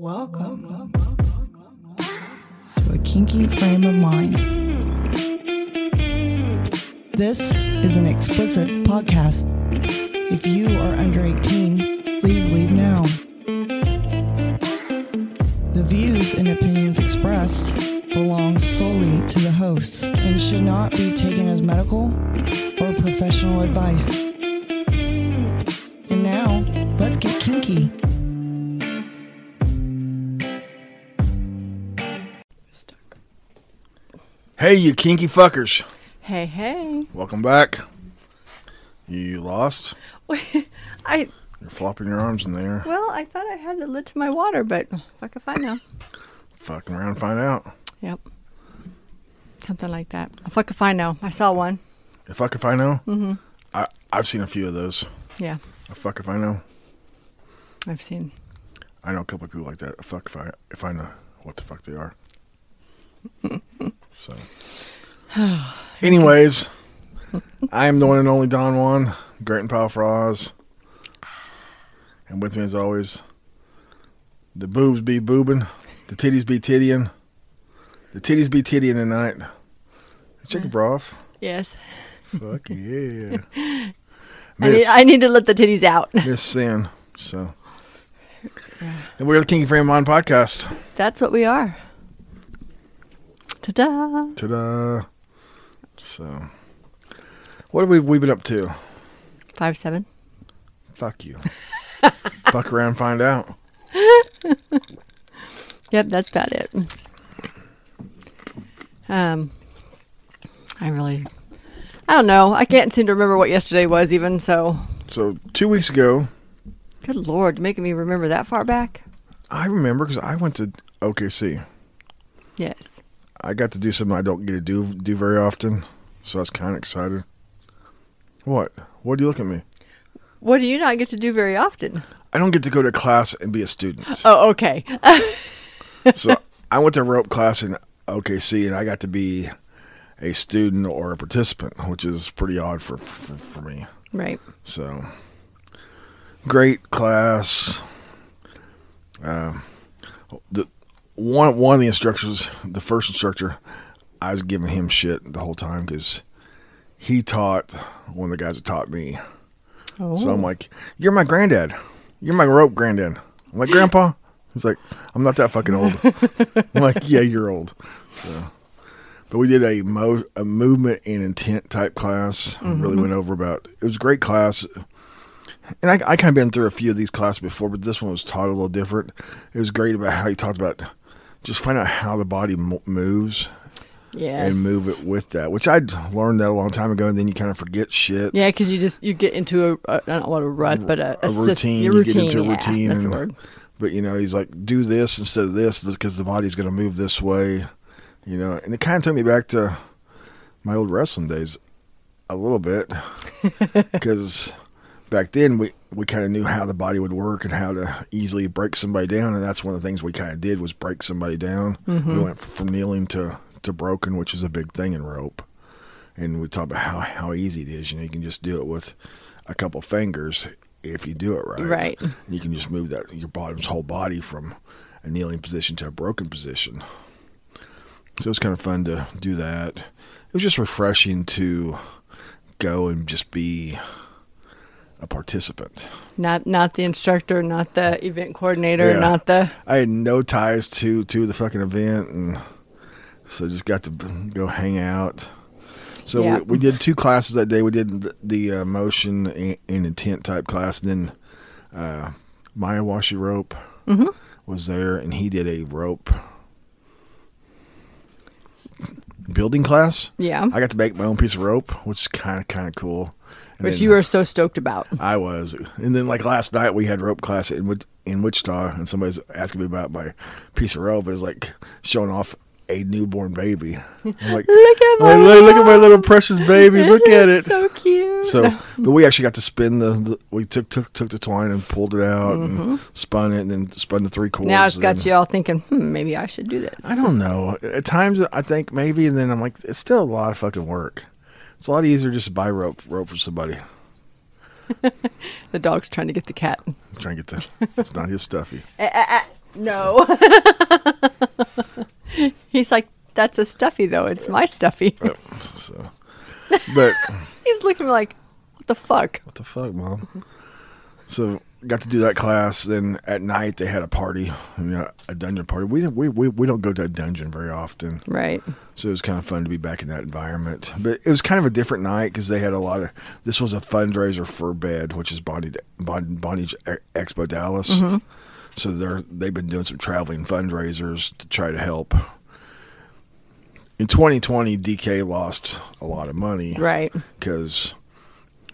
Welcome to a kinky frame of mind. This is an explicit podcast. If you are under 18, please leave now. The views and opinions expressed belong solely to the hosts and should not be taken as medical or professional advice. Hey, you kinky fuckers. Hey, hey. Welcome back. You lost? I You're flopping your arms in the air. well, I thought I had the lid to my water, but fuck if I know. Fucking around and find out. Yep. Something like that. Fuck if I know. I saw one. If fuck if I know? Mm-hmm. I, I've seen a few of those. Yeah, A fuck if I know? I've seen. I know a couple of people like that. A fuck if I if I know what the fuck they are. so, anyways, I am the one and only Don Juan, Great and Powerful Oz, and with me as always, the boobs be boobing, the titties be tittying, the titties be tittying tonight. Chicken broth. Yes. Fuck yeah. I need, Miss, I need to let the titties out. Miss Sin. So, and we're the King Frame On podcast. That's what we are. Ta-da. Ta-da! So, what have we we been up to? Five seven. Fuck you. Fuck around, find out. Yep, that's about it. Um, I really, I don't know. I can't seem to remember what yesterday was even. So, So two weeks ago, good lord, making me remember that far back. I remember because I went to OKC. Yes. I got to do something I don't get to do do very often, so I was kind of excited. What? What do you look at me? What do you not get to do very often? I don't get to go to class and be a student. Oh, okay. so I went to rope class in OKC, and I got to be a student or a participant, which is pretty odd for for, for me. right. So great class. Uh, the one one of the instructors, the first instructor, I was giving him shit the whole time because he taught one of the guys that taught me. Oh. So I'm oh. like, "You're my granddad. You're my rope granddad." I'm like, "Grandpa." He's like, "I'm not that fucking old." I'm like, "Yeah, you're old." So, but we did a mo a movement and intent type class. Really mm-hmm. went over about. It was a great class. And I, I kind of been through a few of these classes before, but this one was taught a little different. It was great about how he talked about just find out how the body mo- moves yes. and move it with that, which I'd learned that a long time ago, and then you kind of forget shit. Yeah, because you just you get into a, know what a rut, but a, a sys- routine. You routine. get into a yeah, routine, That's and- word. But you know, he's like, do this instead of this because the body's going to move this way. You know, and it kind of took me back to my old wrestling days a little bit because back then we we kind of knew how the body would work and how to easily break somebody down, and that's one of the things we kind of did was break somebody down. Mm-hmm. We went from kneeling to to broken, which is a big thing in rope. And we talk about how how easy it is. You know, you can just do it with a couple fingers if you do it right. Right. And you can just move that your bottom's whole body from a kneeling position to a broken position. So it was kind of fun to do that. It was just refreshing to go and just be a participant. Not not the instructor, not the event coordinator, Yeah. not the I had no ties to to the fucking event, and so just got to go hang out. So Yeah. we, we did two classes that day. We did the, the uh, motion and, and intent type class, and then uh, Maya Washi rope Mm-hmm. was there, and he did a rope building class. yeah, I got to make my own piece of rope, which is kind of kind of cool. And which then- you were so stoked about. I was, and then like last night we had rope class in in Wichita, and somebody's asking me about my piece of rope. It's like showing off a newborn baby. I'm like, Look at my "Oh, look, at my little precious baby. Look at it. So cute. So, but we actually got to spin the, the we took took took the twine and pulled it out and spun it and then spun the three cords. Mm-hmm. now it's got you all thinking, hmm, maybe I should do this. I don't know. At times I think maybe, and then I'm like, it's still a lot of fucking work. It's a lot easier just to buy rope rope for somebody. The dog's trying to get the cat. I'm trying to get the. It's not his stuffy. Eh, eh, eh. No. He's like, that's a stuffy though. It's my stuffy. Uh, So, but He's looking like, what the fuck? what the fuck, mom? So got to do that class. Then at night they had a party, you know, a dungeon party. We we we, we don't go to a dungeon very often. Right. So it was kind of fun to be back in that environment. But it was kind of a different night because they had a lot of. This was a fundraiser for Bed, which is Bondage, Bond, Bondage Expo Dallas. Mm-hmm. So they're they've been doing some traveling fundraisers to try to help. In 2020, DK lost a lot of money Right. because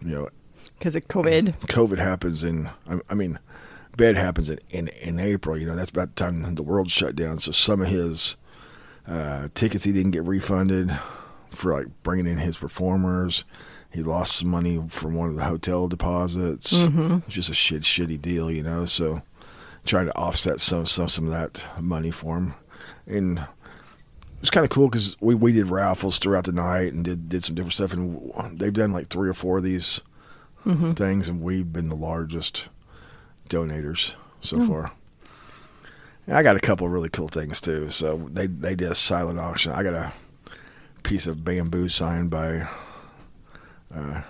you know Because of COVID. COVID happens in. I, I mean, Bed happens in, in in April. You know that's about the time the world shut down. So some of his uh, tickets he didn't get refunded for like bringing in his performers. He lost some money from one of the hotel deposits. It's just a shit shitty deal, you know. So trying to offset some some some of that money for him, and it was kind of cool because we we did raffles throughout the night and did did some different stuff, and they've done like three or four of these things, and we've been the largest donators so far. And I got a couple of really cool things too. So they they did a silent auction. I got a piece of bamboo signed by uh,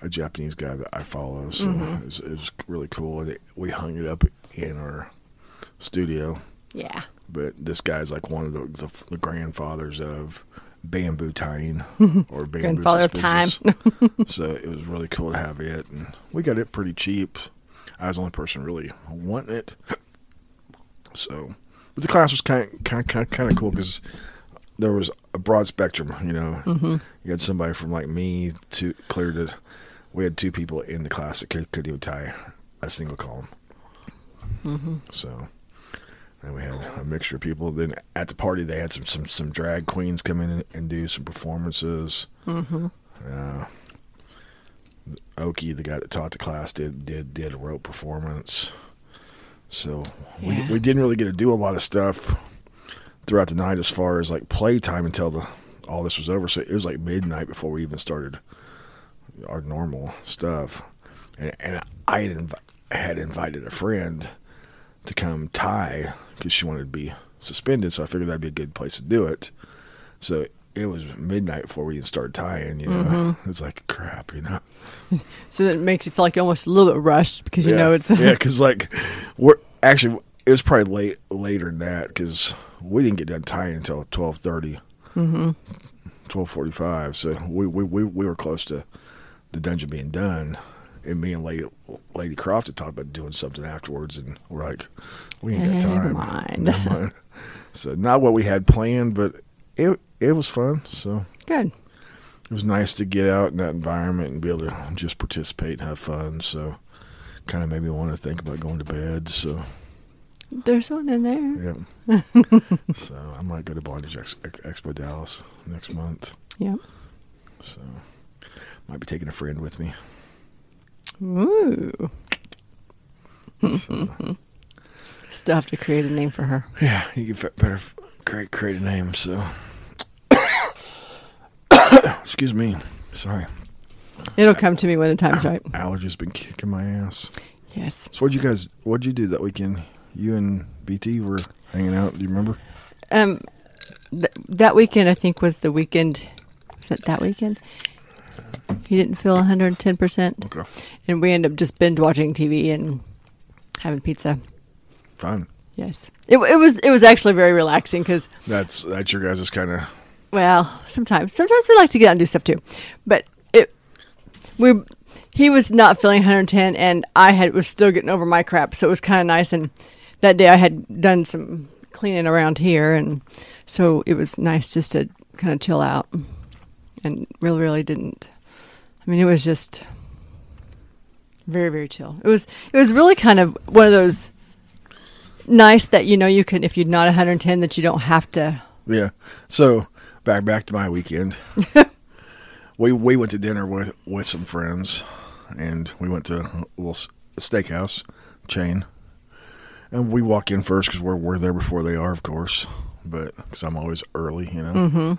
a Japanese guy that I follow. So it, was, it was really cool. And it, we hung it up in our studio. Yeah. But this guy's like one of the, the, the grandfathers of bamboo tying or bamboo Grandfather of time. so it was really cool to have it, and we got it pretty cheap. I was the only person really wanting it. So, but the class was kind of kind of kind of cool because there was a broad spectrum. You know, Mm-hmm. you had somebody from like me to clear to. We had two people in the class that could, could even tie a single column. Mm-hmm. So. And we had a mixture of people. Then at the party, they had some some, some drag queens come in and, do some performances. Mm-hmm. Uh, Oki, the guy that taught the class, did did did a rope performance. So Yeah. we we didn't really get to do a lot of stuff throughout the night as far as like playtime until the all this was over. So it was like midnight before we even started our normal stuff. And, and I had, inv- had invited a friend to come tie because she wanted to be suspended. So I figured that'd be a good place to do it. So it was midnight before we even started tying. You know, it's like crap. You know, So that makes you feel like you're almost a little bit rushed because you yeah. know it's yeah, because like we're actually it was probably late later than that because we didn't get done tying until twelve Mm-hmm. Twelve forty-five. So we, we we we were close to the dungeon being done. And me and Lady, Lady Croft had talked about doing something afterwards, and we're like, we ain't got time. Never mind. Never mind. So not what we had planned, but it it was fun. So good. it was nice to get out in that environment and be able to just participate and have fun. So kind of made me want to think about going to bed. So There's one in there. yeah. so I might go to Bondage Ex- Ex- Expo Dallas next month. Yep. So might be taking a friend with me. Ooh. So, Still have to create a name for her. yeah, you can better create create a name. So excuse me. Sorry, It'll come to me when the time's right. allergies been kicking my ass. Yes. So what'd you guys? What'd you do that weekend? You and BT were hanging out. Do you remember? Um, th- that weekend I think was the weekend. Was it that weekend? He didn't feel 110 percent, Okay, and we end up just binge watching TV and having pizza. fine. Yes, it, it was it was actually very relaxing because That's that's your guys' kind of well sometimes sometimes we like to get out and do stuff too, but it we he was not feeling 110 and I had was still getting over my crap, so it was kind of nice. And that day I had done some cleaning around here, and so it was nice just to kind of chill out and really really didn't. I mean, it was just very very chill. It was it was really kind of one of those nice that you know you can if you're not 110 that you don't have to yeah. So back back to my weekend. we we went to dinner with with some friends, and we went to a little steakhouse chain. And we walk in first because we're we're there before they are, of course. But because I'm always early, you know. Mm-hmm.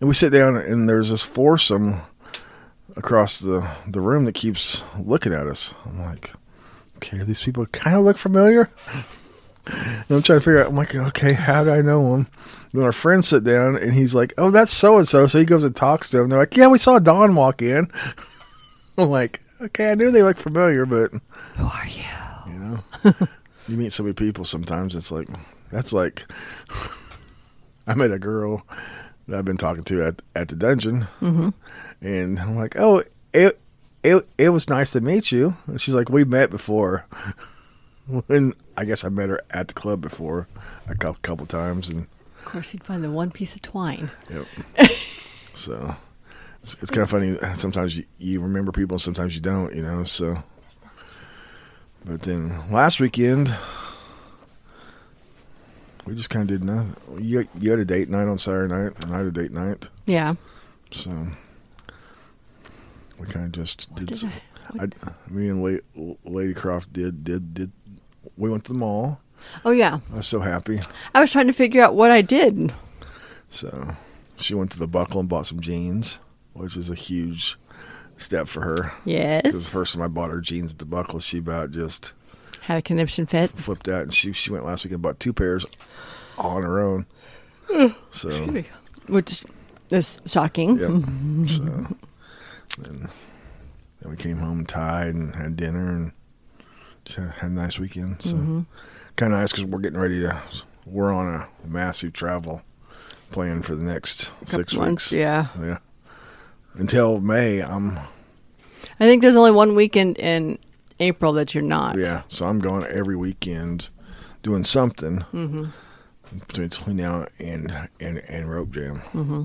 And we sit down, and there's this foursome across the the room that keeps looking at us. I'm like, okay, these people kind of look familiar. And I'm trying to figure out. I'm like, okay, how do I know them? Then our friends sit down, and he's like, "Oh, that's so and so." So he goes and talks to them. They're like, "Yeah, we saw Don walk in." I'm like, okay, I knew they looked familiar, but Who are you? you know, you meet so many people. Sometimes it's like that's like I met a girl that I've been talking to at at the dungeon, Mm-hmm. and I'm like, "Oh, it it it was nice to meet you." And she's like, "We met before." When I guess I met her at the club before a couple, couple times, and Of course, you'd find the one piece of twine. yep. so it's, it's kind of funny. Sometimes you, you remember people, and sometimes you don't. You know. So, but then last weekend we just kind of did nothing. You you had a date night on Saturday night, and I had a date night. Yeah. So we kind of just did. did some- I- I, me and La- Lady Croft did did did. We went to the mall. Oh yeah. I was so happy. I was trying to figure out what I did. So she went to the Buckle and bought some jeans, which is a huge step for her. Yes. Because the first time I bought her jeans at the Buckle, she about just Had a conniption fit. flipped out, and she she went last week and bought two pairs on her own. So Which is- shocking. Yep. so, and then we came home tied and had dinner and just had, had a nice weekend. So Mm-hmm. kind of nice because we're getting ready to. We're on a massive travel plan for the next six months, weeks. Yeah. Yeah. Until May, I'm I think there's only one weekend in April that you're not. yeah. So I'm going every weekend, doing something Mm-hmm. between, now and and and rope jam. Mm-hmm.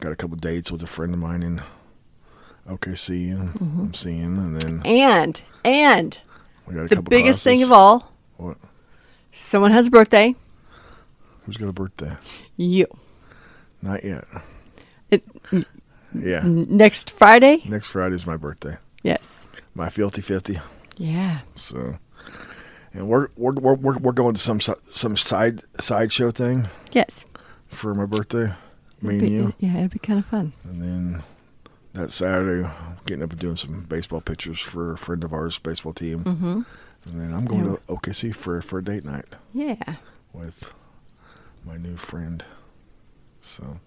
Got a couple dates with a friend of mine in OKC. And Mm-hmm. I'm seeing, and then And and we got a the couple. biggest thing of all, What? someone has a birthday. Who's got a birthday? You. Not yet. It, Yeah. next Friday? Next Friday is my birthday. Yes. My filthy fifty. Yeah. So, and we're we're we're we're, going to some some side sideshow thing Yes. for my birthday. Me and you. Yeah, it'd be kind of fun. And then that Saturday, getting up and doing some baseball pictures for a friend of ours baseball team. Mm-hmm. And then I'm going Yeah. to OKC for for a date night Yeah. with my new friend. So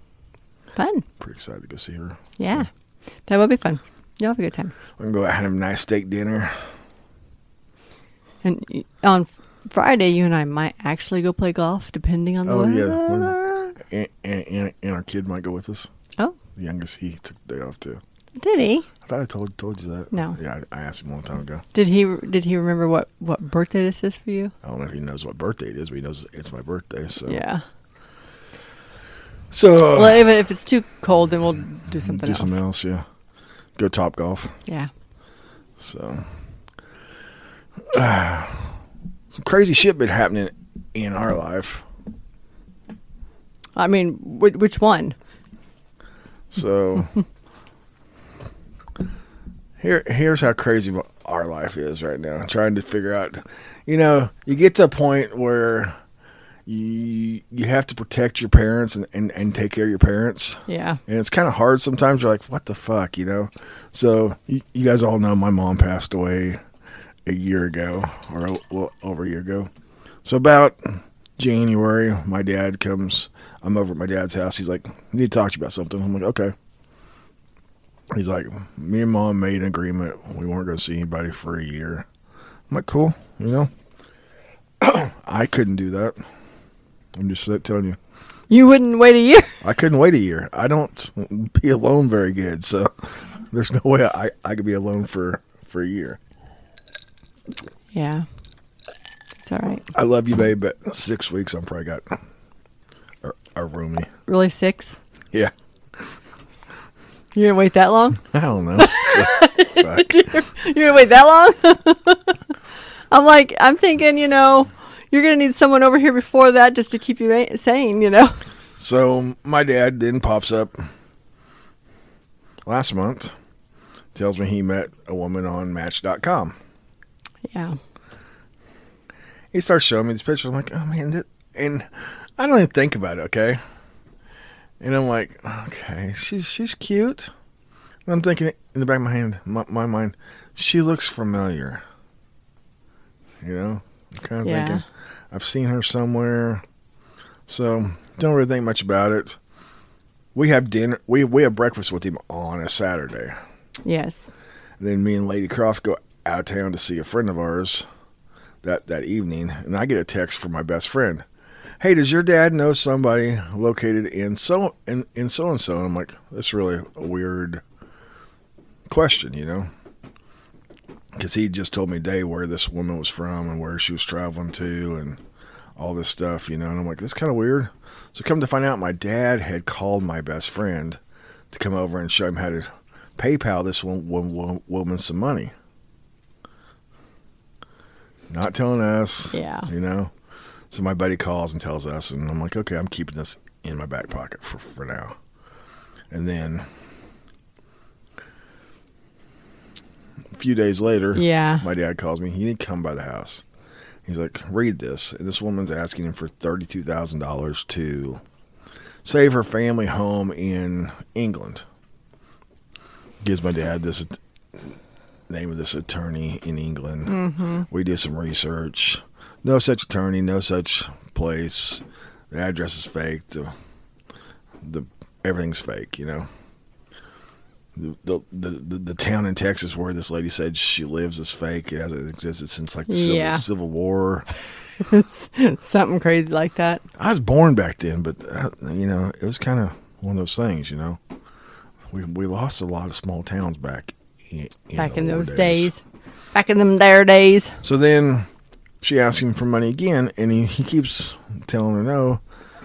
Fun. pretty excited to go see her. Yeah. That will be fun. You'll have a good time. We're gonna go out and have a nice steak dinner. And on Friday, you and I might actually go play golf, depending on the Oh, yeah. weather. And, and, and, and our kid might go with us. Oh, The youngest, he took the day off too. did he? I thought I told told you that. No. Yeah, I, I asked him a long time ago. Did he? Did he remember what what birthday this is for you? I don't know if he knows what birthday it is, but he knows it's my birthday. So Yeah. So Well, even if it's too cold, then we'll do mm, something do else. something else. Yeah, go top golf. Yeah. So some crazy shit been happening in our life. I mean, which one? So here, here's how crazy our life is right now. Trying to figure out, you know, you get to a point where you you have to protect your parents and, and, and take care of your parents. Yeah. And it's kind of hard sometimes. You're like, what the fuck, you know? So you, you guys all know my mom passed away a year ago or a little over a year ago. So about January, my dad comes. I'm over at my dad's house. He's like, I need to talk to you about something. I'm like, okay. He's like, me and mom made an agreement. We weren't going to see anybody for a year. I'm like, cool, you know? I couldn't do that. I'm just telling you. You wouldn't wait a year. I couldn't wait a year. I don't be alone very good, so there's no way I, I could be alone for, for a year. Yeah. It's all right. I love you, babe, but six weeks I'm probably got a, a roomie. Really six? Yeah, You're gonna wait that long? I don't know. So. You're gonna wait that long? I'm like, I'm thinking, you know, you're gonna need someone over here before that just to keep you sane, you know. so my dad then pops up last month, tells me he met a woman on Match.com. Yeah. he starts showing me these pictures. I'm like, oh man, that, and I don't even think about it, okay? And I'm like, okay, she's she's cute. And I'm thinking in the back of my hand, my, my mind, she looks familiar. You know, I'm kind of Yeah. thinking I've seen her somewhere, so don't really think much about it. We have dinner. We we have breakfast with him on a Saturday. Yes. And then me and Lady Croft go out of town to see a friend of ours that that evening, and I get a text from my best friend. Hey, does your dad know somebody located in so in in so and so? I'm like, that's really a weird question, you know, because he just told me day where this woman was from and where she was traveling to and all this stuff, you know. And I'm like, that's kind of weird. So come to find out, my dad had called my best friend to come over and show him how to PayPal this one, one, one woman some money. Not telling us. Yeah. You know? So my buddy calls and tells us, and I'm like, okay, I'm keeping this in my back pocket for, for now. And then a few days later, Yeah. my dad calls me. He didn't come by the house. He's like, read this. This woman's asking him for $32,000 to save her family home in England. Gives my dad this name of this attorney in England. Mm-hmm. We did some research. No such attorney, no such place. The address is fake. The, the everything's fake, you know. The, the the the town in Texas where this lady said she lives is fake. It hasn't existed since like the Civil, Yeah. Civil War. Something crazy like that. I was born back then, but uh, you know, it was kind of one of those things. You know, we we lost a lot of small towns back in, Back in those days. Back in them there days. So then she asks him for money again, and he, he keeps telling her no.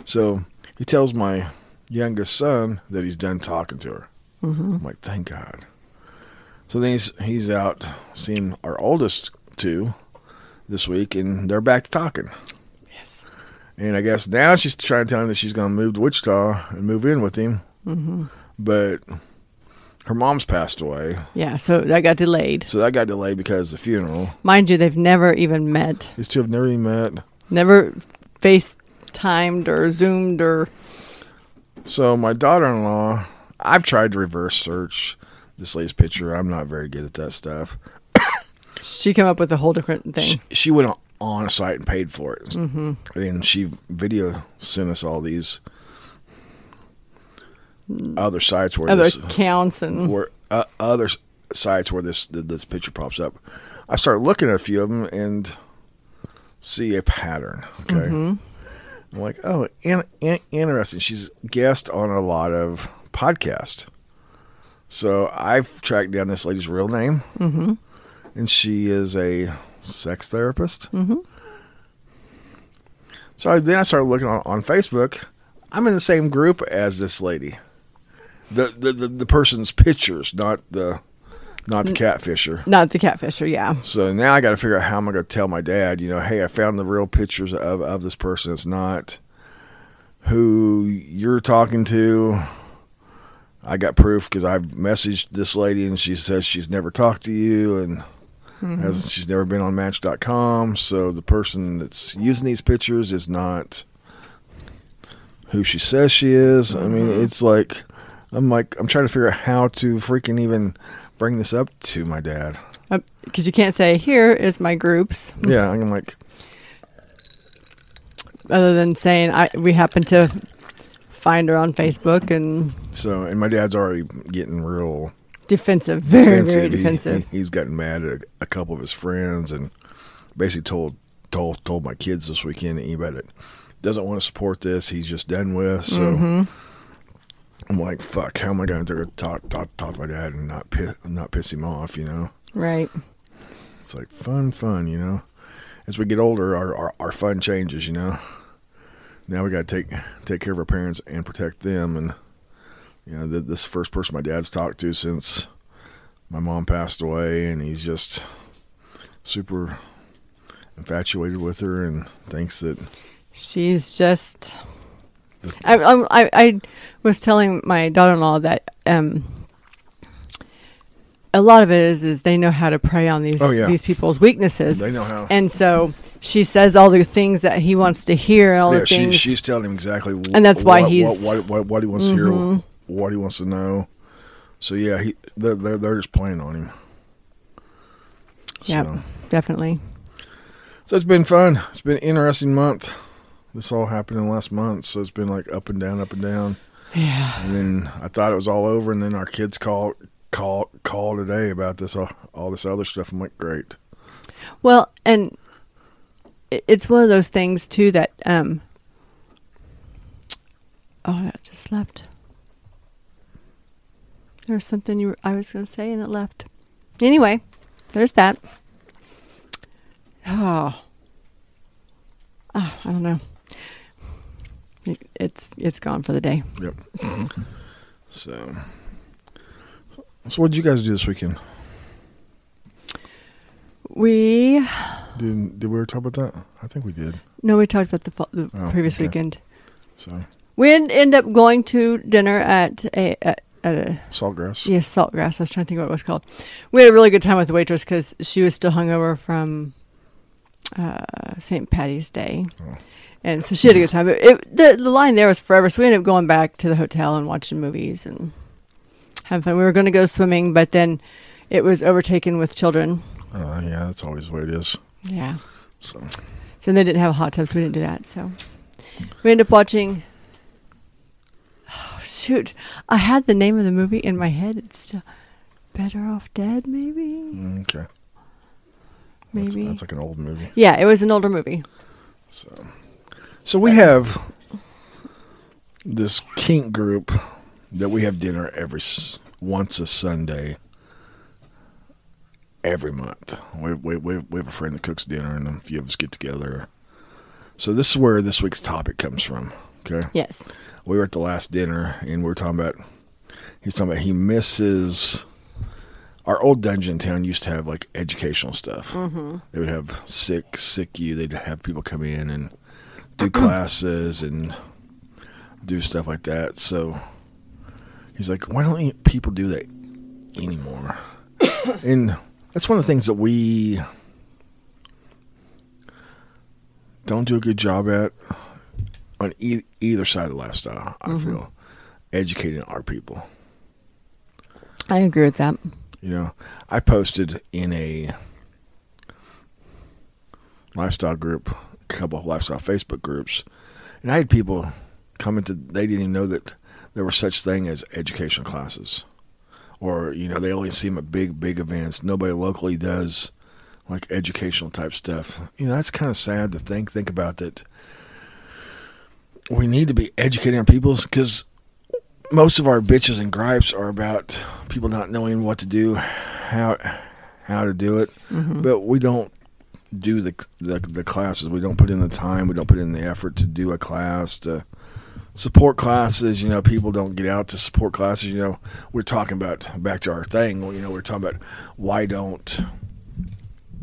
So he tells my youngest son that he's done talking to her. Mm-hmm. I'm like, thank God. So then he's he's out seeing our oldest two this week, and they're back to talking. Yes. And I guess now she's trying to tell him that she's going to move to Wichita and move in with him. Mm-hmm. But her mom's passed away, Yeah. So that got delayed. so that got delayed because of the funeral. Mind you, they've never even met. These two have never even met. Never FaceTimed or Zoomed or. So my daughter-in-law, I've tried to reverse search this lady's picture. I'm not very good at that stuff. She came up with a whole different thing. She, she went on a site and paid for it, mm-hmm. and she video sent us all these other sites where Other this accounts and. where uh, other sites where this this picture pops up. I start looking at a few of them and see a pattern. Okay, I'm like, oh, in, in, interesting. She's guest on a lot of podcasts. So I've tracked down this lady's real name, mm-hmm. and she is a sex therapist. Mm-hmm. So I, then I started looking on, on Facebook. I'm in the same group as this lady the the, the, the person's pictures, not the not the catfisher. Not the catfisher, yeah. So now I got to figure out how am I going to tell my dad, you know, hey, I found the real pictures of of this person. It's not who you're talking to. I got proof because I've messaged this lady and she says she's never talked to you and mm-hmm. has she's never been on Match.com. So the person that's using these pictures is not who she says she is. I mean, mm-hmm. it's like I'm like I'm trying to figure out how to freaking even bring this up to my dad. Because you can't say, here is my groups, Yeah, I'm like, other than saying, I we happen to find her on Facebook and so, and my dad's already getting real defensive, very, very He- defensive. He, he's gotten mad at a, a couple of his friends and basically told told told my kids this weekend anybody that doesn't want to support this, he's just done with. So Mm-hmm. I'm like, fuck, how am I going to talk talk talk to my dad and not piss not piss him off? You know, right. it's like fun, fun. You know, as we get older, our our, our fun changes. You know, now we got to take take care of our parents and protect them and. You know, th- this first person my dad's talked to since my mom passed away, and he's just super infatuated with her and thinks that She's just. I, I, I- I was telling my daughter-in-law that um, a lot of it is is they know how to prey on these Oh, yeah. these people's weaknesses, they know how. and so she says all the things that he wants to hear and all yeah, the she, things. she's telling him exactly, wh- And that's why what, he's- Mm-hmm. what, what, what, he wants to hear, what he wants to know. So yeah, he they're they're, they're just playing on him. yeah, So, definitely. So it's been fun. It's been an interesting month. This all happened in the last month, so it's been like up and down, up and down. Yeah. And then I thought it was all over, and then our kids call call call today about this all, all this other stuff. I'm like, great. Well, and it's one of those things too that um oh that just left. There was something you were, I was going to say and it left. Anyway, there's that. Oh. Ah, I don't know. It, it's it's gone for the day. Yep. so, so what did you guys do this weekend? We Did did we ever talk about that? I think we did. no, we talked about the, the Oh, previous okay. weekend. So We en- end up going to dinner at a at, at a saltgrass. Yes, Saltgrass. I was trying to think what it was called. We had a really good time with the waitress because she was still hungover from uh, St. Patty's Day, Oh. And so she had a good time. It, it, the the line there was forever, so we ended up going back to the hotel and watching movies and having fun. We were going to go swimming, but then it was overtaken with children. Uh, yeah, that's always the way it is. Yeah, So so they didn't have a hot tub, so we didn't do that. So we ended up watching. Oh shoot! I had the name of the movie in my head. It's still Better Off Dead, maybe. mm, okay, That's- Maybe. that's, like an old movie. Yeah, it was an older movie. So, so we have this kink group that we have dinner every once a Sunday every month. We we we, we have a friend that cooks dinner, and a few of us get together. So this is where this week's topic comes from. Okay, Yes. we were at the last dinner, and we were talking about. He's talking about he misses. Our old dungeon town used to have like educational stuff. Mm-hmm. They would have sick, sick you. They'd have people come in and do classes and do stuff like that. So he's like, why don't people do that anymore? and that's one of the things that we don't do a good job at on e- either side of the lifestyle. I mm-hmm. feel educating our people. I agree with that. You know, I posted in a lifestyle group, couple of lifestyle Facebook groups, and I had people commented they didn't even know that there were such thing as educational classes, or you know they only see them at big big events. Nobody locally does like educational type stuff. You know that's kind of sad to think think about that. We need to be educating our people because most of our bitches and gripes are about people not knowing what to do, how how to do it, mm-hmm. but we don't do the, the the classes. We don't put in the time. We don't put in the effort to do a class to support classes. You know, people don't get out to support classes. You know, we're talking about back to our thing. You know, we're talking about why don't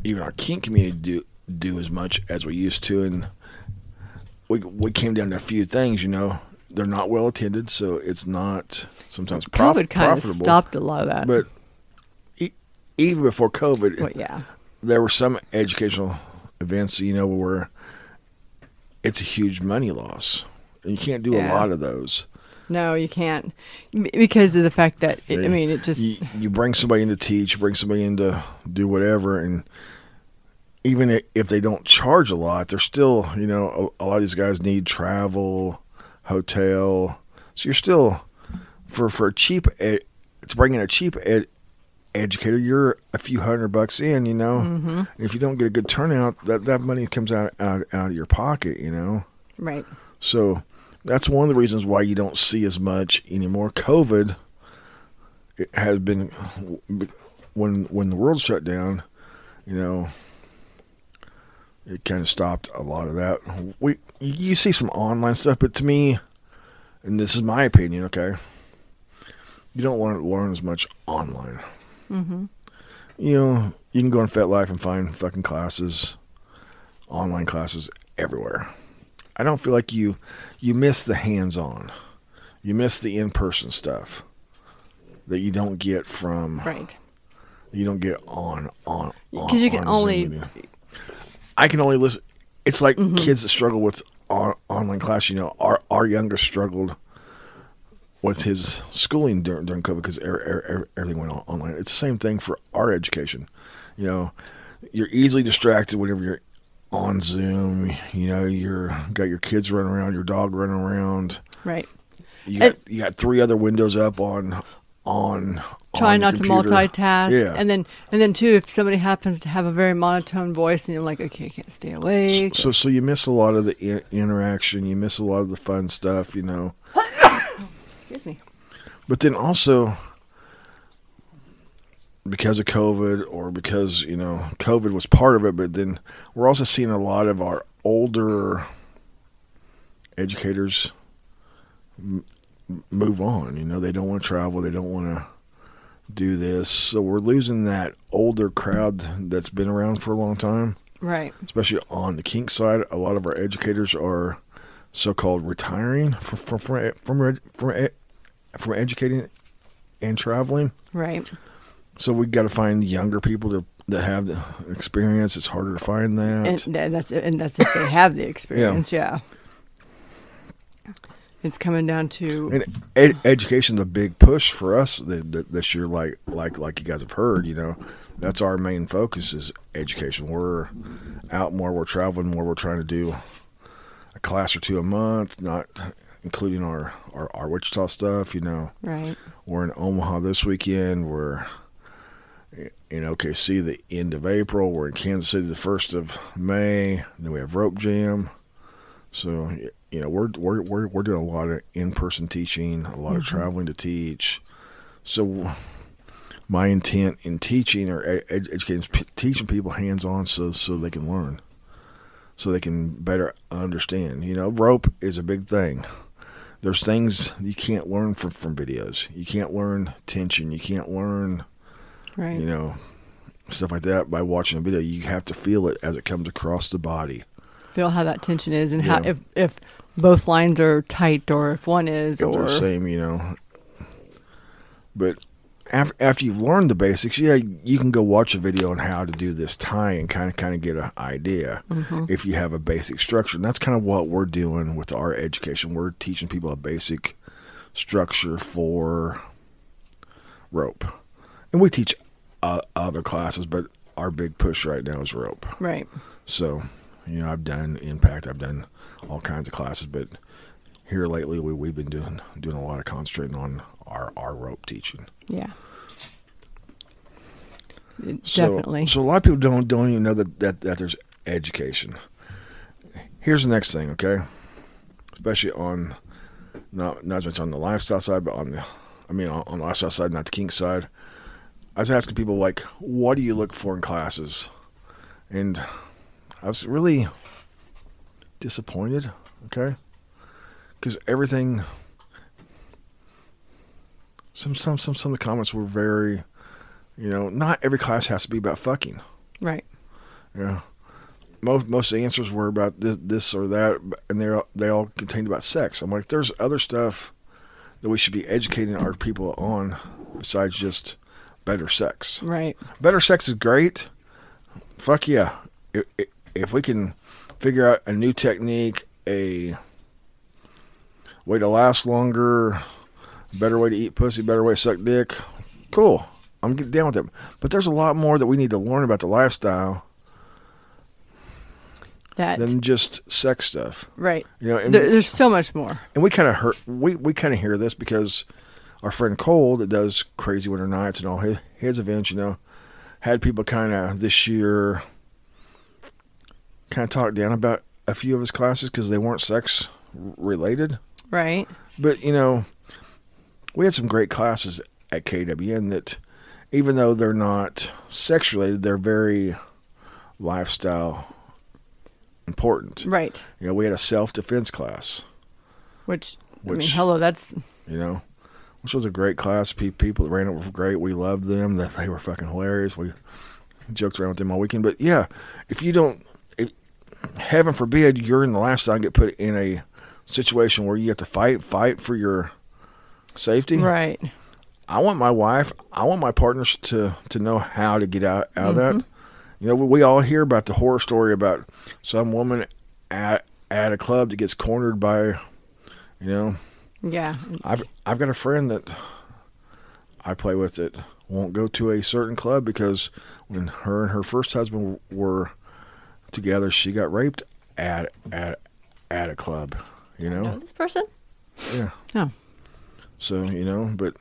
even our kink community do do as much as we used to, and we we came down to a few things. You know, they're not well attended, so it's not sometimes prof- COVID kind of profitable. stopped a lot of that. But e- even before COVID, Well, yeah. There were some educational events, you know, where it's a huge money loss. And you can't do Yeah. a lot of those. No, you can't because of the fact that it, I mean it just you, you bring somebody in to teach, you bring somebody in to do whatever, and even if they don't charge a lot, they're still, you know, a, a lot of these guys need travel, hotel. So you're still for for a cheap ed, it's bringing a cheap ed, educator. You're a few hundred bucks in, you know. Mm-hmm. And if you don't get a good turnout, that that money comes out out out of your pocket, you know. right. So that's one of the reasons why you don't see as much anymore. COVID it has been when when the world shut down, you know, it kind of stopped a lot of that. We you see some online stuff, but to me, and this is my opinion, okay, you don't want to learn as much online. Mm-hmm. You know, you can go on FetLife and find fucking classes, online classes everywhere. I don't feel like you you miss the hands-on. You miss the in-person stuff that you don't get from Right. you don't get on on Because you can only media. I can only listen. It's like Mm-hmm. kids that struggle with on, online class. You know, our our youngest struggled with his schooling during during COVID because er, er, er, everything went online. It's the same thing for our education. You know, you're easily distracted whenever you're on Zoom. You know, you're got your kids running around, your dog running around. Right. You got And- you got three other windows up on on. Try on not to multitask. Yeah, And then and then too, if somebody happens to have a very monotone voice and you're like, okay, I can't stay awake. so so you miss a lot of the I- interaction. You miss a lot of the fun stuff. You know. Excuse me. But then also, because of COVID, or because you know COVID was part of it, but then we're also seeing a lot of our older educators m- move on. You know, they don't want to travel, they don't want to do this, so we're losing that older crowd that's been around for a long time. Right. Especially on the kink side, a lot of our educators are so-called retiring from from from from, from, from educating and traveling. Right. So we got to find younger people to that have the experience. It's harder to find that. And, and that's and that's if they have the experience, yeah. It's coming down to And ed- education's a big push for us th- th- this year. Like like like you guys have heard, you know, that's our main focus is education. We're out more. We're traveling more. We're trying to do a class or two a month, not including our our, our Wichita stuff. You know, right. we're in Omaha this weekend. We're in OKC the end of April. We're in Kansas City the first of May. Then we have Rope Jam. So you know we're we're we're, we're doing a lot of in person teaching, a lot of mm-hmm. traveling to teach. So my intent in teaching or ed- educating, is p- teaching people hands on, so so they can learn, so they can better understand. You know, rope is a big thing there's things you can't learn from from videos. You can't learn tension. You can't learn, Right. you know, stuff like that by watching a video. You have to feel it as it comes across the body. Feel how that tension is and how if if both lines are tight or if one is If or the same, you know. But after after you've learned the basics, yeah, you can go watch a video on how to do this tie and kind of kind of get an idea if you have a basic structure. And that's kind of what we're doing with our education. We're teaching people a basic structure for rope, and we teach uh, other classes, but our big push right now is rope. right. So, you know, I've done impact, I've done all kinds of classes, but here lately we we've been doing doing a lot of concentrating on our our rope teaching. Yeah. So, Definitely. So a lot of people don't don't even know that that, that there's education. Here's the next thing, okay? Especially on not not as much on the lifestyle side, but on the I mean on, on the lifestyle side, not the kink side. I was asking people like, what do you look for in classes? And I was really disappointed, okay? Because everything some some some some of the comments were very you know, not every class has to be about fucking. right. Yeah. Most most of the answers were about this, this or that, and they all they all contained about sex. I'm like, there's other stuff that we should be educating our people on besides just better sex. Right. Better sex is great. Fuck yeah. If, if we can figure out a new technique, a way to last longer, better way to eat pussy, better way to suck dick, cool. I'm getting down with it. But there's a lot more that we need to learn about the lifestyle That than just sex stuff. right. You know, and, There, there's so much more. and we kind of heard we, we kind of hear this because our friend Cole that does Kinky Winter Nights and all his, his events, you know, had people kind of this year kind of talk down about a few of his classes because they weren't sex related. Right. But you know, we had some great classes at KWN that, even though they're not sex related, they're very lifestyle important. Right. You know, we had a self defense class. Which, I mean, hello, that's You know, which was a great class. People that ran it were great. We loved them. That they were fucking hilarious. We joked around with them all weekend. But yeah, if you don't, if, heaven forbid, you're in the lifestyle and get put in a situation where you have to fight, fight for your safety. right. I want my wife, I want my partners to to know how to get out out of that. Mm-hmm. You know, we, we all hear about the horror story about some woman at at a club that gets cornered by, you know, Yeah. I've I've got a friend that I play with that won't go to a certain club because when her and her first husband were together. She got raped at at at a club. You know. Know this person? Yeah. Oh, So you know, but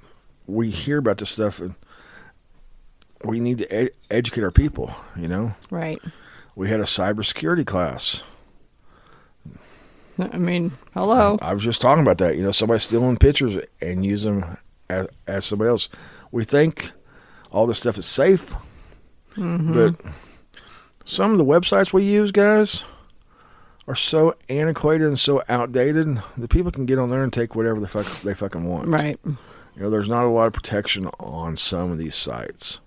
we hear about this stuff, and we need to ed- educate our people. You know, right. we had a cybersecurity class. I mean, hello. I was just talking about that. You know, somebody stealing pictures and use them as, as somebody else. We think all this stuff is safe, mm-hmm. but some of the websites we use, guys, are so antiquated and so outdated that people can get on there and take whatever the fuck they fucking want. Right. You know, there's not a lot of protection on some of these sites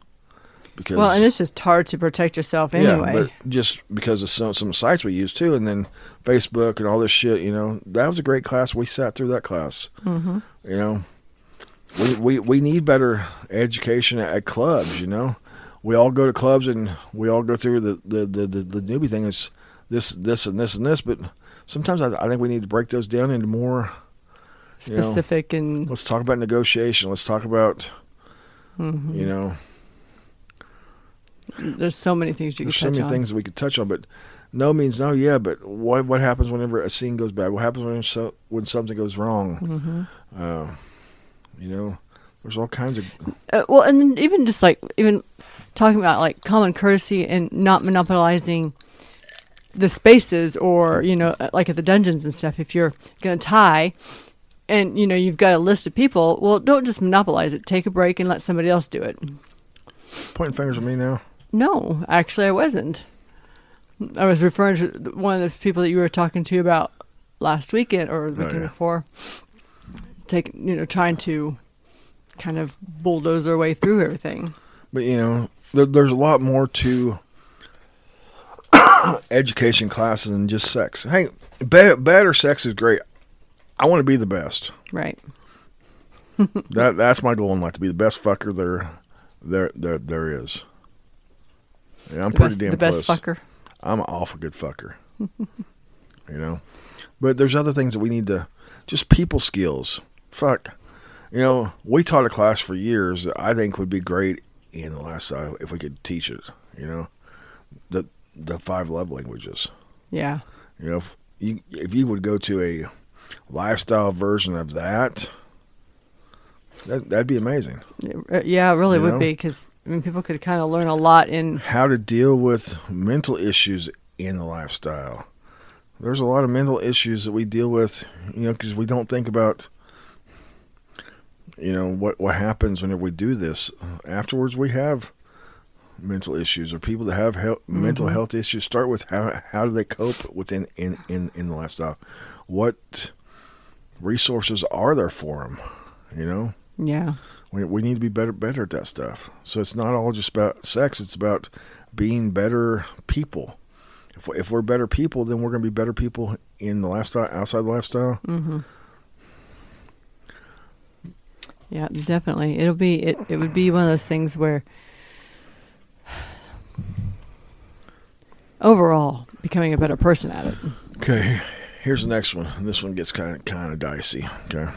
because Well, and it's just hard to protect yourself anyway. yeah, but just because of some some sites we use too, and then Facebook and all this shit, you know, that was a great class. We sat through that class. Mm-hmm. You know, we, we we need better education at clubs. You know, we all go to clubs and we all go through the the the, the, the newbie thing is this this and this and this, but sometimes I, I think we need to break those down into more. you know, Specific and Let's talk about negotiation. Let's talk about Mm-hmm. you know there's so many things you There's can so many on. things we could touch on, but no means no. Yeah, but what what happens whenever a scene goes bad? What happens when so, when something goes wrong? Mm-hmm. Uh, you know, there's all kinds of Uh, well, and then even just like even talking about like common courtesy and not monopolizing the spaces, or you know, uh, like at the dungeons and stuff. If you're gonna tie, and you know you've got a list of people, well, don't just monopolize it. Take a break and let somebody else do it. pointing fingers at me now. No, actually, I wasn't. I was referring to one of the people that you were talking to about last weekend or the Oh, weekend yeah. before. Take you know, trying to kind of bulldoze their way through everything. But you know, there, there's a lot more to education classes than just sex. Hey, be, better sex is great. I want to be the best. Right. That that's my goal in life to be the best fucker there there there there is. Yeah, I'm the pretty best, damn the best close. fucker. I'm an awful good fucker. you know? But there's other things that we need to just people skills. Fuck. You know, we taught a class for years that I think would be great in the lifestyle uh, if we could teach it, you know. The the five love languages. Yeah. You know, if you if you would go to a lifestyle version of that, that that'd be amazing. Uh, Yeah, it really You would know? be because I mean, people could kind of learn a lot in. how to deal with mental issues in the lifestyle. There's a lot of mental issues that we deal with, you know, because we don't think about, you know, what what happens whenever we do this. Afterwards, we have mental issues, or people that have health, mental health issues. Start with how how do they cope within in in in the lifestyle? What resources are there for them? You know, Yeah. we, we need to be better better at that stuff. So it's not all just about sex. It's about being better people. If, we- if we're better people, then we're going to be better people in the lifestyle, outside the lifestyle. Mm-hmm. Yeah, definitely. It'll be it. It would be one of those things where overall becoming a better person at it. Okay, here's the next one. And this one gets kind of kind of dicey. Okay,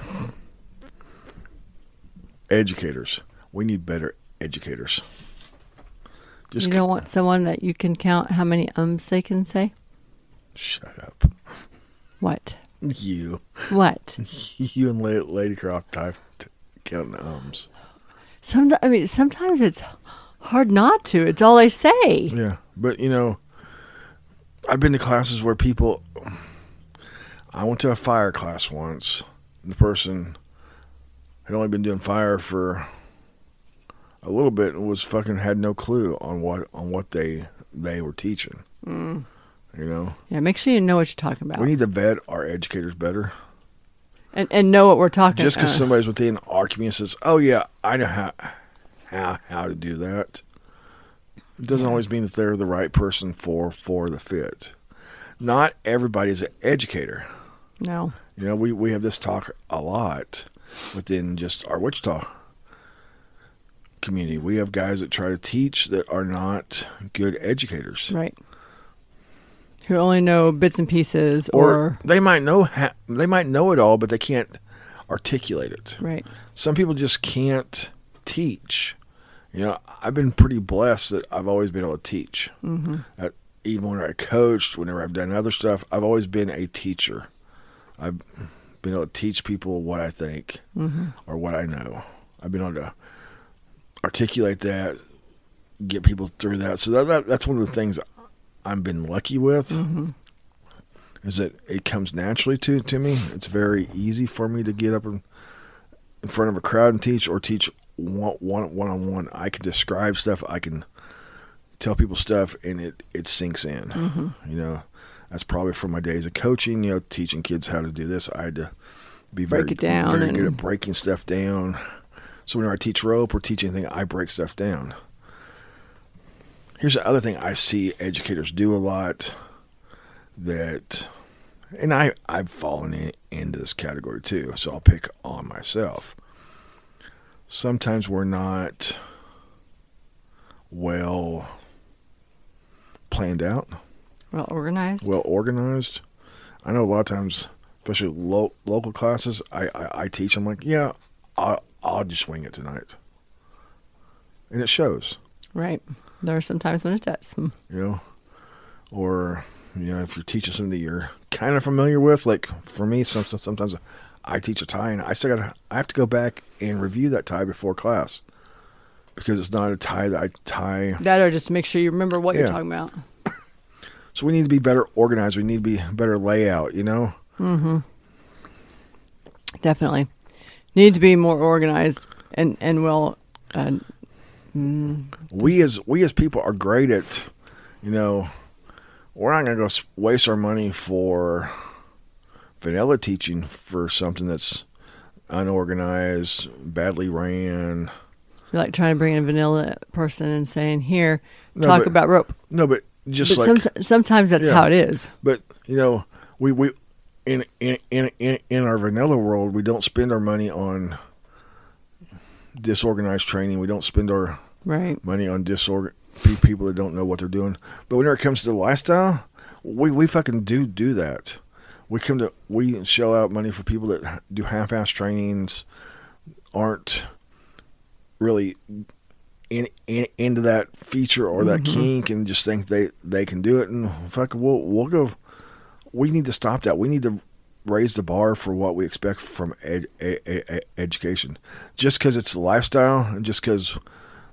educators. We need better educators. Just you don't want someone that you can count how many ums they can say. shut up. What? You, What? you and La- Lady Croft type counting ums. Some. I mean, sometimes it's hard not to. It's all they say. Yeah, but you know, I've been to classes where people. I went to a fire class once. And the person had only been doing fire for a little bit and was fucking had no clue on what on what they they were teaching. Mm. You know, Yeah. Make sure you know what you're talking about, we need to vet our educators better. and and know what we're talking. Just because uh, somebody's within our community says, "Oh yeah, I know how how how to do that," it doesn't always mean that they're the right person for for the fit. Not everybody is an educator. no. You know, we we have this talk a lot within just our Wichita community. We have guys that try to teach that are not good educators. Right. Who only know bits and pieces, Or, or, they might know ha- they might know it all, but they can't articulate it. right. some people just can't teach. You know, I've been pretty blessed that I've always been able to teach Mm-hmm. at even when I coached, whenever I've done other stuff, I've always been a teacher. I've been able to teach people what I think mm-hmm. or what I know. I've been able to articulate that, get people through that. So that, that that's one of the things I've been lucky with. Mm-hmm. Is that it comes naturally to to me. It's very easy for me to get up in, in front of a crowd and teach, or teach one one one on one. I can describe stuff. I can tell people stuff, and it it sinks in. Mm-hmm. You know, that's probably from my days of coaching. You know, teaching kids how to do this. I had to be very Break it down very good at breaking stuff down. So whenever I teach rope or teach anything, I break stuff down. Here's the other thing I see educators do a lot that and I I've fallen in, into this category too, so I'll pick on myself. Sometimes we're not well planned out, Well organized. well organized. I know a lot of times, especially lo- local classes, I, I, I teach. I'm like, yeah, I'll, I'll just wing it tonight, and it shows. right. There are some times when it does. You know, or you know, if you're teaching something that you're kind of familiar with, like for me, some, sometimes I teach a tie and I still got to I have to go back and review that tie before class because it's not a tie that I tie. That or just make sure you remember what you're talking about. So we need to be better organized. We need to be better layout. You know, Mhm. Definitely. Need to be more organized and, and well uh, we as we as people are great at, you know, we're not gonna go waste our money for vanilla teaching for something that's unorganized, badly ran. you're like trying to bring in a vanilla person and saying, Here, No, talk but- about rope. No, but just but like somet- sometimes that's Yeah. how it is. But you know, we we in in in in, in our vanilla world, we don't spend our money on disorganized training. We don't spend our Right. money on disorgan people that don't know what they're doing. But whenever it comes to lifestyle, we we fucking do do that. We come to we shell out money for people that do half-ass trainings, aren't really in, in into that feature or that mm-hmm. kink, and just think they they can do it. And fuck, we'll we'll go. We need to stop that. We need to raise the bar for what we expect from ed, ed, ed, education. Just because it's a lifestyle and just because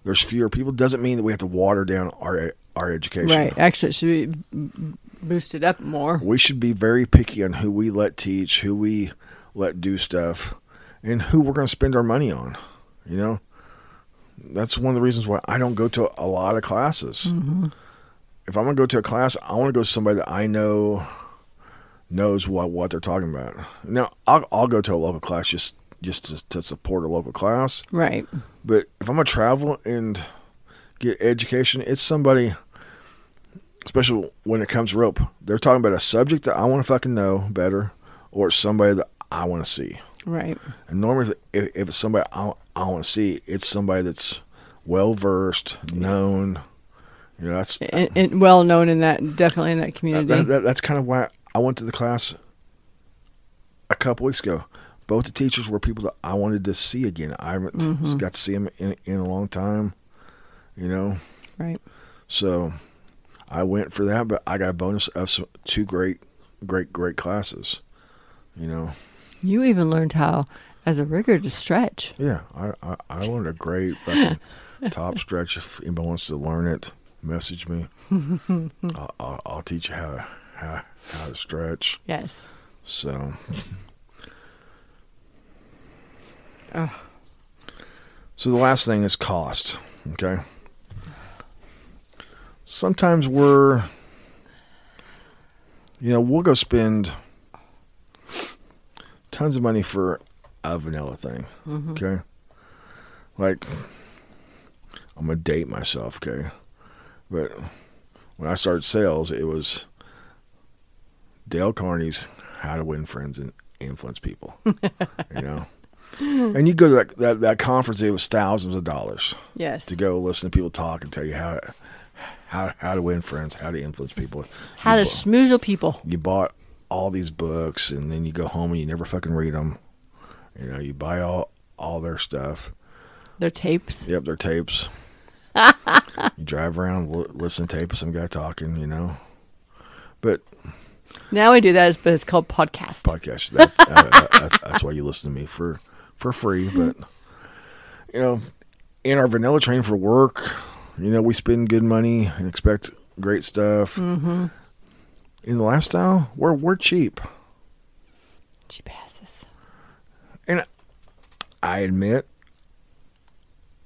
there's fewer people doesn't mean that we have to water down our our education. Right. Actually, it should be b- boosted up more. We should be very picky on who we let teach, who we let do stuff, and who we're going to spend our money on. You know, that's one of the reasons why I don't go to a lot of classes. Mm-hmm. If I'm going to go to a class, I want to go to somebody that I know knows what what they're talking about. Now, I'll I'll go to a local class just just to, to support a local class. Right. But if I'm gonna travel and get education, it's somebody, especially when it comes to rope. They're talking about a subject that I want to fucking know better, or it's somebody that I want to see. Right. And normally, if, if it's somebody I, I want to see, it's somebody that's well versed, known. You know, that's And, and well known in that, definitely in that community. that, that, that's kind of why I went to the class a couple weeks ago. Both the teachers were people that I wanted to see again. I haven't Mm-hmm. got to see them in, in a long time, you know. right. So I went for that, but I got a bonus of some, two great, great, great classes. You know, You even learned how, as a rigger, to stretch. yeah, I I, I learned a great fucking top stretch. If anybody wants to learn it, message me. I'll, I'll, I'll teach you how how how to stretch. Yes. So Ugh. So the last thing is cost. Okay. Sometimes we're, you know, we'll go spend tons of money for a vanilla thing. Mm-hmm. Okay. Like, I'm to date myself. Okay. But when I started sales, it was Dale Carnegie's How to Win Friends and Influence People. you know? And you go to that, that, that conference, it was thousands of dollars Yes. to go listen to people talk and tell you how how how to win friends, how to influence people. How to you, bu- people. you bought all these books and then you go home and you never fucking read them. You know, you buy all all their stuff. Their tapes. Yep, their tapes. you drive around, l- listen to tape of some guy talking, you know. But Now we do that, but it's called podcast. podcast. That, uh, that's, that's why you listen to me for for free. But you know, in our vanilla train for work, you know, we spend good money and expect great stuff. Mm-hmm. In the lifestyle, we're we're cheap, Cheap asses. and I admit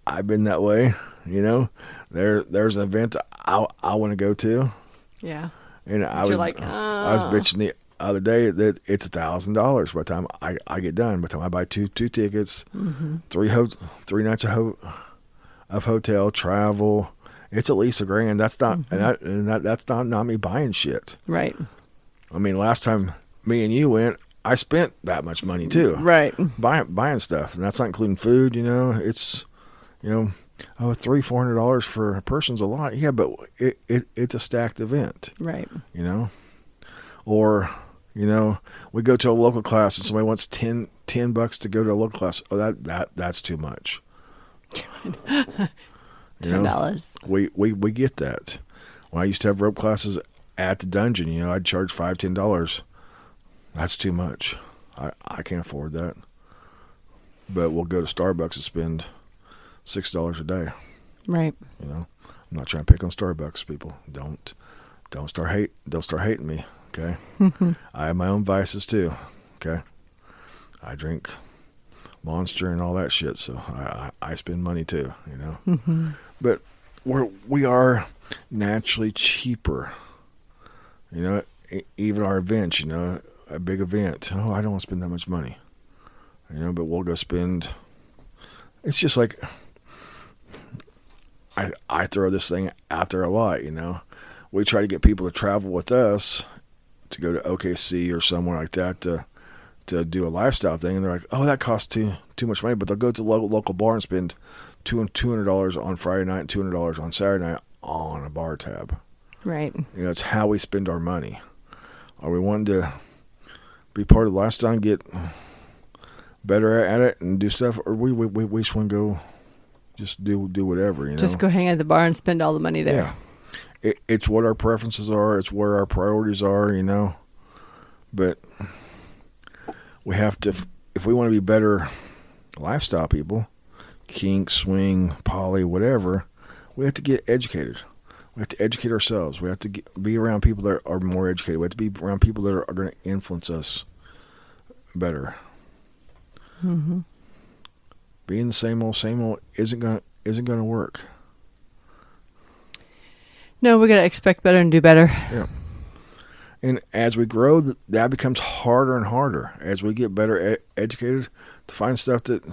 I've been that way. You know, there there's an event I I want to go to. Yeah. And I But was like, I was bitching the other day that it's a thousand dollars by the time I, I get done. By the time I buy two two tickets, Mm-hmm. three ho- three nights of ho- of hotel travel, it's at least a grand. That's not Mm-hmm. and, that, and that that's not not me buying shit. Right. I mean, last time me and you went, I spent that much money too, Right. buying buying stuff, and that's not including food. You know, it's you know. Oh, three four hundred dollars for a person's a lot. Yeah, but it, it it's a stacked event Right. you know or you know we go to a local class and somebody wants 10, 10 bucks to go to a local class oh that that that's too much You Ten know, dollars. we, we we get that. When i used to have rope classes at the dungeon you know i'd charge five ten dollars. That's too much. I i can't afford that. But we'll go to starbucks and spend six dollars a day Right. you know. I'm not trying to pick on starbucks people. Don't don't start hate don't start hating me okay? I have my own vices too okay? I drink monster and all that shit so i i, spend money too you know mm-hmm. but we're we are naturally cheaper you know even our events you know a big event oh i don't want to spend that much money you know but we'll go spend it's just like I I throw this thing out there a lot, you know. We try to get people to travel with us to go to OKC or somewhere like that to to do a lifestyle thing, and they're like, "Oh, that costs too too much money," but they'll go to the local local bar and spend two and two hundred dollars on Friday night, and two hundred dollars on Saturday night on a bar tab. Right. You know, it's how we spend our money. Are we wanting to be part of the lifestyle and get better at it and do stuff, or we we we, we just want to go just do do whatever, you know? Just go hang at the bar and spend all the money there. Yeah. It, it's what our preferences are. It's where our priorities are, you know. But we have to, if we want to be better lifestyle people, kink, swing, poly, whatever, we have to get educated. We have to educate ourselves. We have to get, be around people that are more educated. We have to be around people that are, are going to influence us better. Mm-hmm. Being the same old, same old isn't going to isn't going to work. No, we're going to expect better and do better. Yeah. And as we grow, that becomes harder and harder as we get better e- educated to find stuff that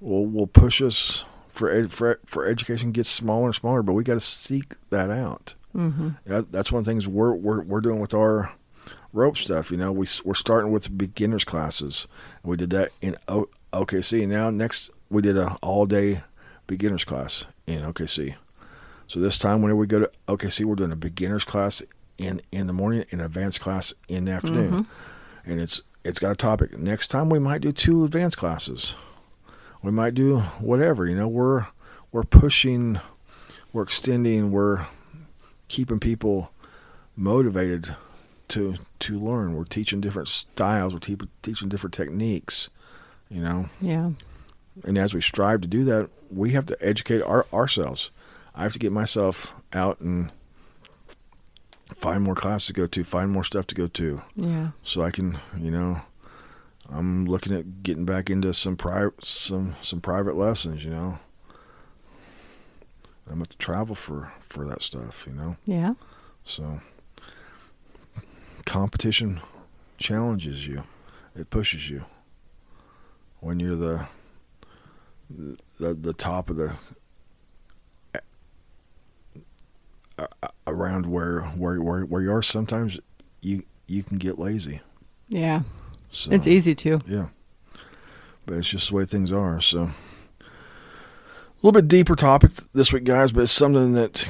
will will push us for ed- for for education gets smaller and smaller. But we got to seek that out. Mm-hmm. Yeah, that's one of the things we're we're we're doing with our rope stuff. You know, we we're starting with beginners classes. We did that in o- OKC. Now next we did a all day beginners class in OKC. So this time, whenever we go to OKC, we're doing a beginners class in in the morning and an advanced class in the afternoon, mm-hmm. and it's it's got a topic. Next time, we might do two advanced classes. We might do whatever. You know, we're we're pushing, we're extending, we're keeping people motivated to to learn. We're teaching different styles. We're te- teaching different techniques. You know, Yeah. and as we strive to do that, we have to educate our, ourselves. I have to get myself out and find more classes to go to, find more stuff to go to, Yeah. so I can, you know, I'm looking at getting back into some private, some some private lessons. You know, I'm going to travel for for that stuff. You know, Yeah. so competition challenges you, it pushes you. When you're the the the top of the uh, around where where where where you are, sometimes you you can get lazy. Yeah. So It's easy to. yeah. But it's just the way things are. So, a little bit deeper topic this week, guys, but it's something that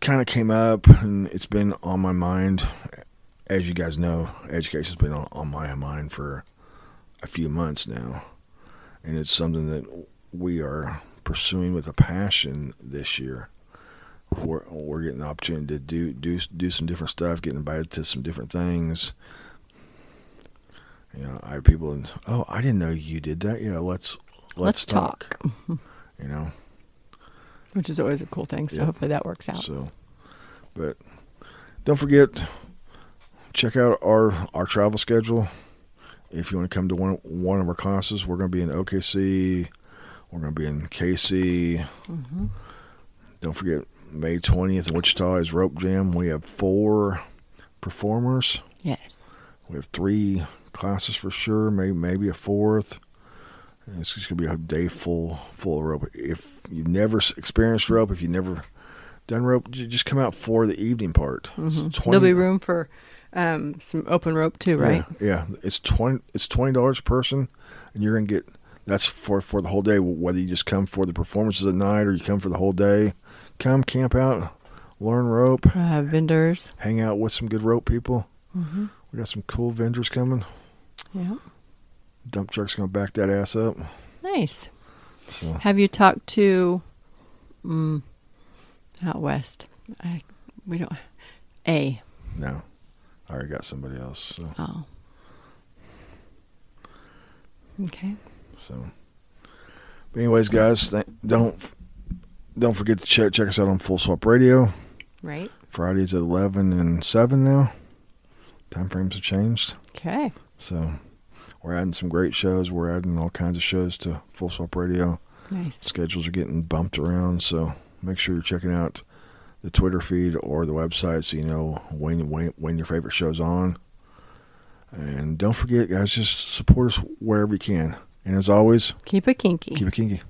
kind of came up and it's been on my mind. As you guys know, education's been on, on my mind for a few months now. And it's something that we are pursuing with a passion this year. We're, we're getting the opportunity to do do do some different stuff, getting invited to some different things. You know, I have people and oh, I didn't know you did that. Yeah, let's let's, Let's talk. You know, Which is always a cool thing. So Yeah. hopefully that works out. so but don't forget check out our our travel schedule. If you want to come to one one of our classes, we're going to be in OKC. We're going to be in KC. Mm-hmm. Don't forget May 20th in Wichita is Rope Jam. We have four performers. Yes. We have three classes for sure, maybe maybe a fourth. And it's just gonna be a day full full of rope. If you've never experienced rope, if you've never done rope, just come out for the evening part. Hmm 20 There'll be room for um, some open rope too, right? Yeah, yeah. it's twenty. It's twenty dollars a person, and you're gonna get that's for for the whole day. Whether you just come for the performances at night or you come for the whole day, come camp out, learn rope, Uh, vendors. hang out with some good rope people. Mm-hmm. We got some cool vendors coming. Yeah. Dump truck's gonna back that ass up. Nice. So Have you talked to mm, out west? I, we don't. A. no, I already got somebody else. So, Oh. Okay. So. But anyways, guys, th- don't don't forget to check check us out on Full Swap Radio. Right. Fridays at eleven and seven now. Time frames have changed, Okay. so we're adding some great shows. We're adding all kinds of shows to Full Swap Radio. Nice. Schedules are getting bumped around, so make sure you're checking out the Twitter feed or the website so you know when when when your favorite show's on. And don't forget, guys, just support us wherever you can. And as always, Keep it kinky. keep it kinky.